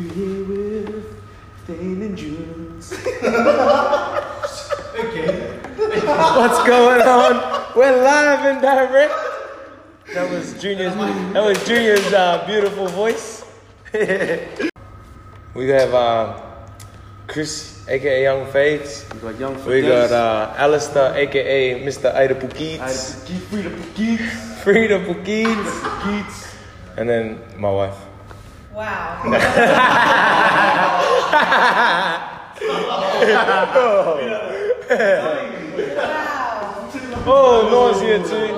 You here with Dane and Jules. What's going on? We're live and direct. That was Junior's. That was Junior's uh, beautiful voice. we have uh, Chris, aka Young Fades. We got young We got uh, Alistair, aka Mr. Ida I Pukits. keep free to Geeks. Frida Pukits. Geeks. And then my wife. Wow. Oh, here too.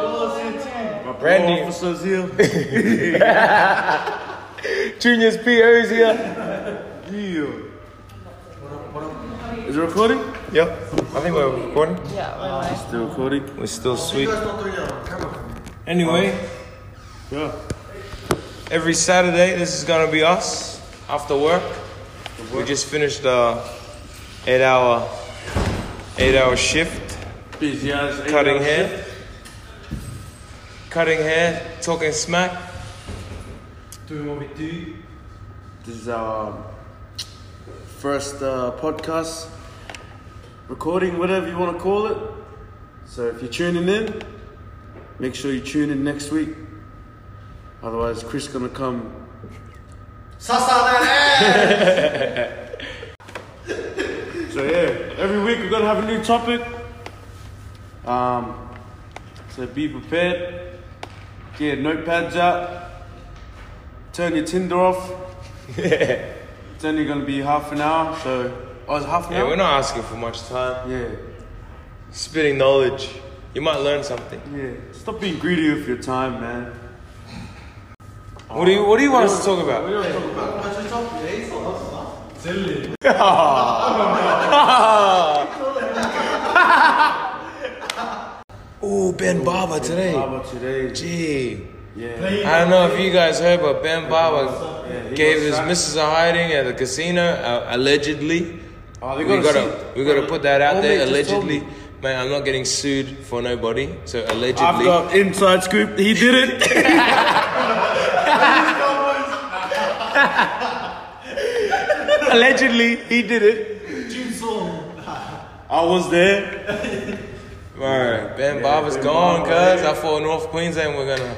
My Randy. officers here. Junior's PO's here. Yeah. Is it recording? Yep. I think we're recording. Yeah, we're Still recording. We're still sweet. Anyway, Yeah. Every Saturday, this is gonna be us after work. We just finished a eight-hour, eight-hour shift, Busy as cutting hours hair, shift. cutting hair, talking smack. Doing what we do. This is our first uh, podcast recording, whatever you want to call it. So if you're tuning in, make sure you tune in next week. Otherwise, Chris gonna come. so yeah, every week we're gonna have a new topic. Um, so be prepared. Get your notepads out. Turn your Tinder off. Yeah. It's only gonna be half an hour, so oh, it's half an Yeah, hour. we're not asking for much time. Yeah, Spitting knowledge. You might learn something. yeah. Stop being greedy with your time, man. What do you What do you want us to talk about? Oh, Ben Barba today. How about today? Gee. Yeah. I don't know if you guys heard, but Ben Barba Yeah, gave his sacked. missus a hiding at the casino, uh, allegedly. Oh, We got gotta, we gotta put that out Old there, mate allegedly. Man, I'm not getting sued for nobody, so allegedly. I've got inside scoop. He did it. allegedly, he did it. I was there. Alright, Ben Yeah, Barba's Ben gone, Barba, cuz. I thought North Queensland we're gonna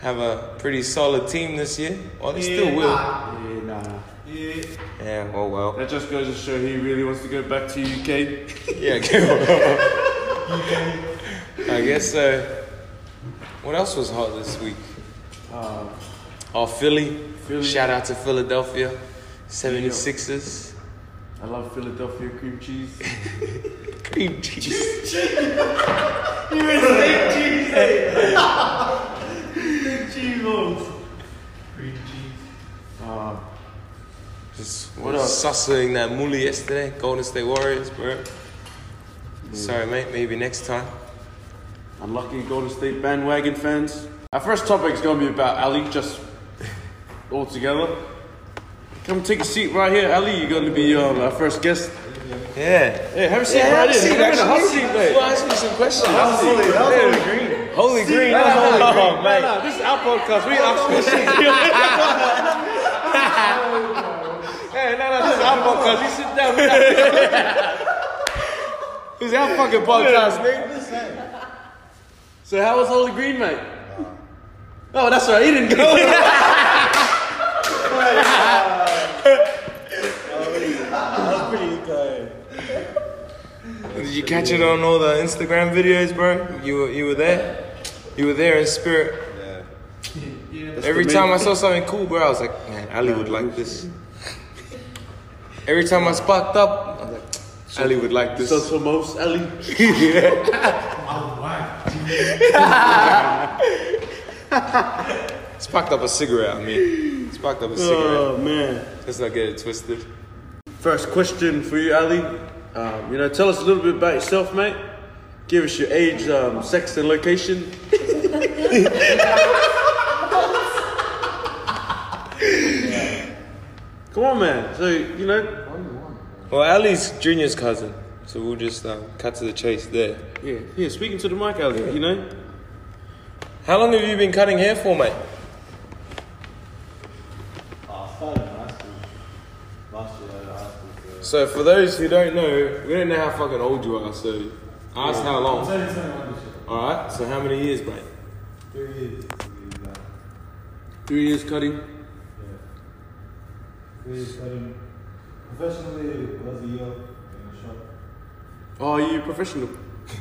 have a pretty solid team this year. Well, they still will. Yeah, nah. Yeah, Yeah, well, well. That just goes to show he really wants to go back to UK. Yeah, go. I guess so. What else was hot this week? Uh, Oh, Philly. Philly. Shout out to Philadelphia. 76ers. I love Philadelphia cream cheese. Cream cheese. Cheese. you were saying cheese. Hey. cheese rolls. Cream cheese. Uh, Just What was sussing that moolie yesterday. Golden State Warriors, bro. Sorry, mate. Maybe next time. unlucky Golden State bandwagon fans. Our first topic is going to be about Ali, just all together. Come take a seat right here, Ali. You're going to be um, our first guest. Yeah. Hey, have a seat Yeah, right have a seat, a seat, mate. Well, ask me some questions. Holy, holy green. Holy green. No, no, Oh, no, no, no, this is our podcast. We ask questions. hey, no, no, this is our podcast. You sit down. This is our fucking podcast, nigga. So how was Holy Green, mate? Oh, that's right. He didn't go. Did you catch it on all the Instagram videos, bro? You were you were there. You were there in spirit. Yeah. Every time I saw something cool, bro, I was like, man, Ali would like this. Every time I sparked up, I was like, Ali would like this. So for most, Ali. Yeah. Sparked up a cigarette, I mean. Sparked up a cigarette. Oh man. Let's not get it twisted. First question for you, Ali. Um, you know, tell us a little bit about yourself, mate. Give us your age, um, sex, and location. Come on, man. So you know, Well, Ali's Junior's cousin, so we'll just um, cut to the chase there. yeah, yeah. Speaking to the mic, Ali. You know, How long have you been cutting hair for, mate? Uh, started in high school. Last year I asked if, uh, So for those who don't know, we don't know how fucking old you are. So ask how long. turning 21 this year. All right. So how many years, mate? Three years. exact. Uh, three years cutting. Yeah. Three years studying. Professionally, it was a year in a shop. Oh, are you professional?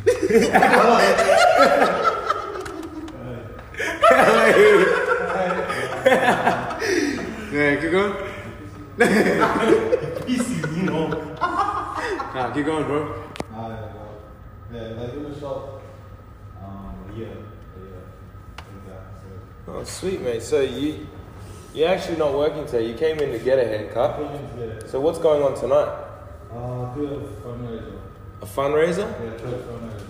yeah, keep going. Easy, you know. Nah, keep going, bro. Ah, yeah, well, yeah, like in the shop, um, a year, a year, Oh, sweet, mate. So you you're actually not working today. You came in to get a haircut. three years later, So what's going on tonight? uh, do a fundraiser. A fundraiser? Yeah, church fundraiser.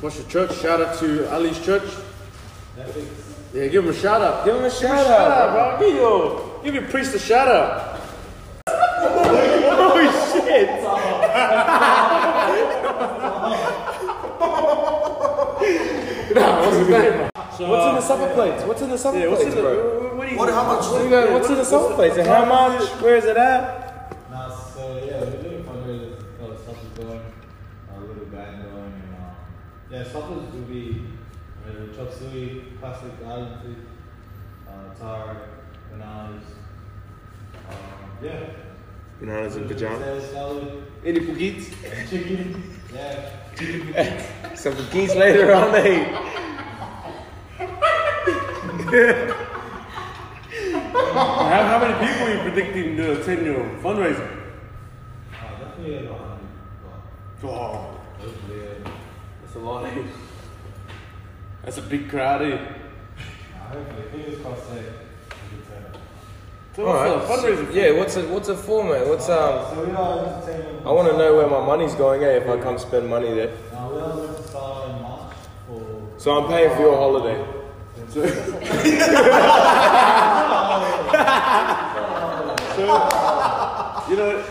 What's your church? Shout out to Ali's church. Netflix. Yeah, give him a shout out. Give him a shout Shout out. out, bro. Give your, give your priest a shout out. oh shit! nah, what's his name? So, What's in the supper plates? What's in the supper Yeah, what's in plates, the? bro? What, do you? What, how much? What do you got? What's in the supper plates? And how much? Where is it at? Nah, so yeah, we're doing fundraisers. Got a suppers going, a little band going, and um, yeah, suppers will be uh, chop suey, classic island food, uh, tar, bananas. Um, yeah. Bananas and pajamas. Potato salad, Any pugits? chicken. Yeah, chicken. Some cookies later on, mate. How, how many people are you predicting to attend your fundraiser? Uh, definitely about 100. But Oh, hopefully, that's a lot. eh? That's a big crowd. Eh? Uh, hopefully, fingers crossed, hey. a good turnout. So All what's right. fundraiser? for? Yeah. What's it? What's it for, mate? What's um? So we are entertaining. I want to know where my money's going. Eh? If I come spend money there. Uh, we are going to start in March for. So I'm paying for your holiday. so, You know,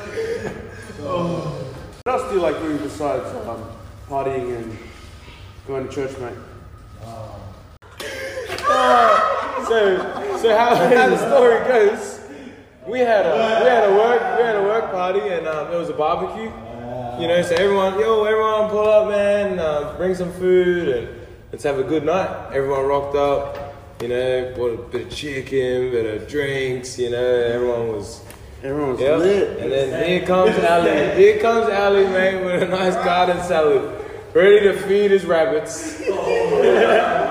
what else do you like doing besides um, partying and going to church, mate? So, so how, how the story goes? We had a we had a work we had a work party and um, it was a barbecue. You know, so everyone, yo, everyone pull up, man. Uh, bring some food and let's have a good night. Everyone rocked up. You know, bought a bit of chicken, bit of drinks. You know, everyone was Everyone's Yep. lit. And then here comes Ali. Here comes Ali, man, with a nice garden salad, ready to feed his rabbits.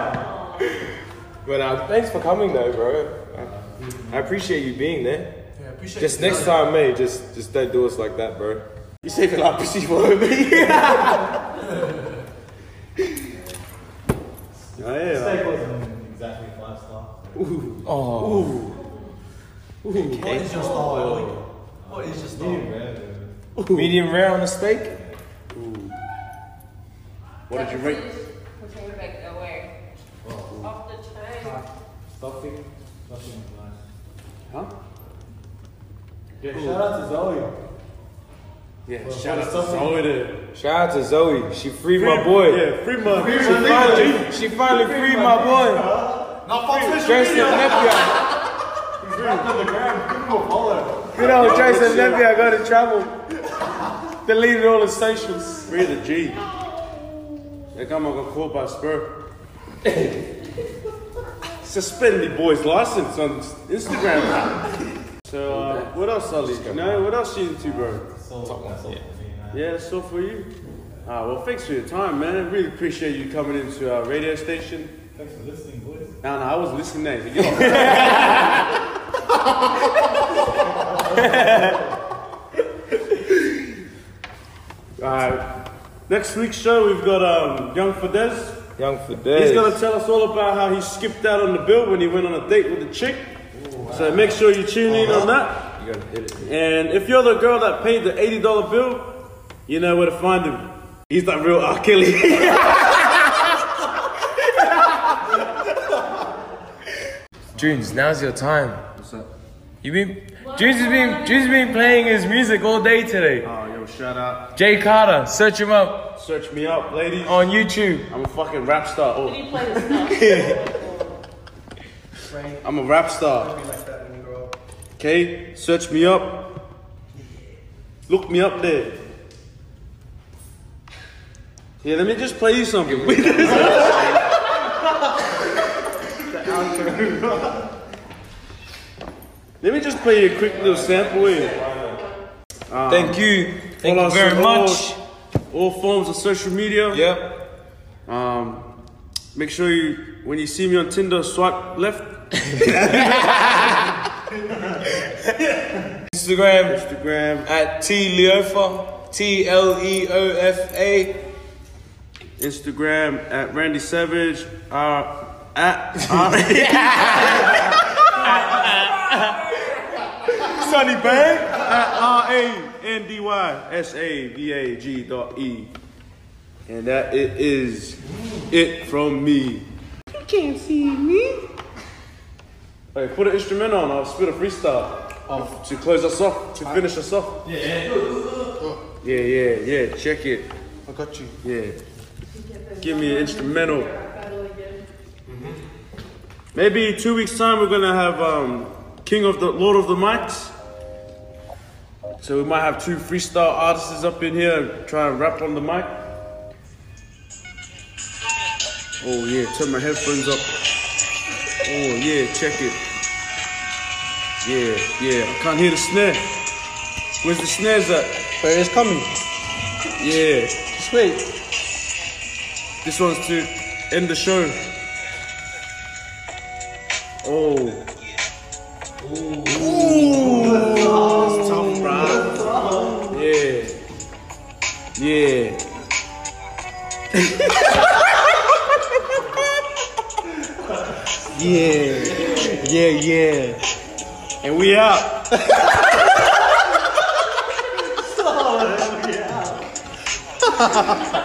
but uh, thanks for coming, though, bro. I, I appreciate you being there. Yeah, appreciate Just you. next time, mate, just just don't do us like that, bro. You saved a lot of pussy for me. Oh, yeah. Steak wasn't exactly five star. Oh, What is your style, Ellie? What is your style? Medium rare, though. medium rare on the steak. What did you rate? Potato bag away. Off the chain. Stuffing. Stuffing was nice. Huh? Yeah, shout out to Zoe. Yeah, Well, shout out to something- Zoe there. Shout out to Zoe. She freed my boy. Yeah, free my. She finally, she finally freed my boy. Now, fuck social Jason media. Nepia. He's on the gram. Give him a follow. You know, Jason and Nepia got in trouble. Deleted all his socials. Free the G. That guy got caught by Spur. Suspend the boy's license on Instagram. So, uh, what else, Ali? You know, what else you into, bro? So, that's all for me, man. Yeah, that's all for you. Ah, well, thanks for your time, man. I really appreciate you coming into our radio station. Thanks for listening, boys. No, no, I was listening. There. Get off. Alright. Next week's show, we've got um, Young Fades. Young Fades. He's gonna tell us all about how he skipped out on the bill when he went on a date with a chick. So make sure you tune in on that. You gotta hit it. And if you're the girl that paid the eighty dollar bill, you know where to find him. He's that real R. Kelly. Junes, now's your time. What's up? You been Junes has been Junes has been playing his music all day today. yo, shout out. Jay Carter, search him up Search me up, ladies. on YouTube. I'm a fucking rap star. Oh, Can you play the stuff? I'm a rap star. Be like that when you grow up. Okay, search me up. look me up there. Yeah, let me just play you something. let me just play you a quick little sample here. Um, Thank you. Thank follow you very on all- much. All forms of social media. Yep. Um, make sure you, when you see me on Tinder, swipe left. Instagram Instagram, at T Leofa. T L E O F A. Instagram at Randy Savage. Uh, at R- Sunny Bang. at R A N D Y S A V A G dot E. And that it is it from me. You can't see me. Hey, put an instrument on. I'll spit a freestyle. Oh. To close us off, to finish us off. Yeah, yeah, yeah, yeah. Check it. I got you. Yeah. Give me an instrumental. Maybe two weeks time we're gonna have um, King of the Lord of the Mics. So we might have two freestyle artists up in here and try and rap on the mic. Oh yeah, turn my headphones up. Oh yeah, check it. Yeah, yeah, I can't hear the snare. Where's the snares at? But it's coming. Yeah. Just wait. This one's to end the show. Oh. 哈哈哈！哈哈哈！哈哈哈！哈哈哈！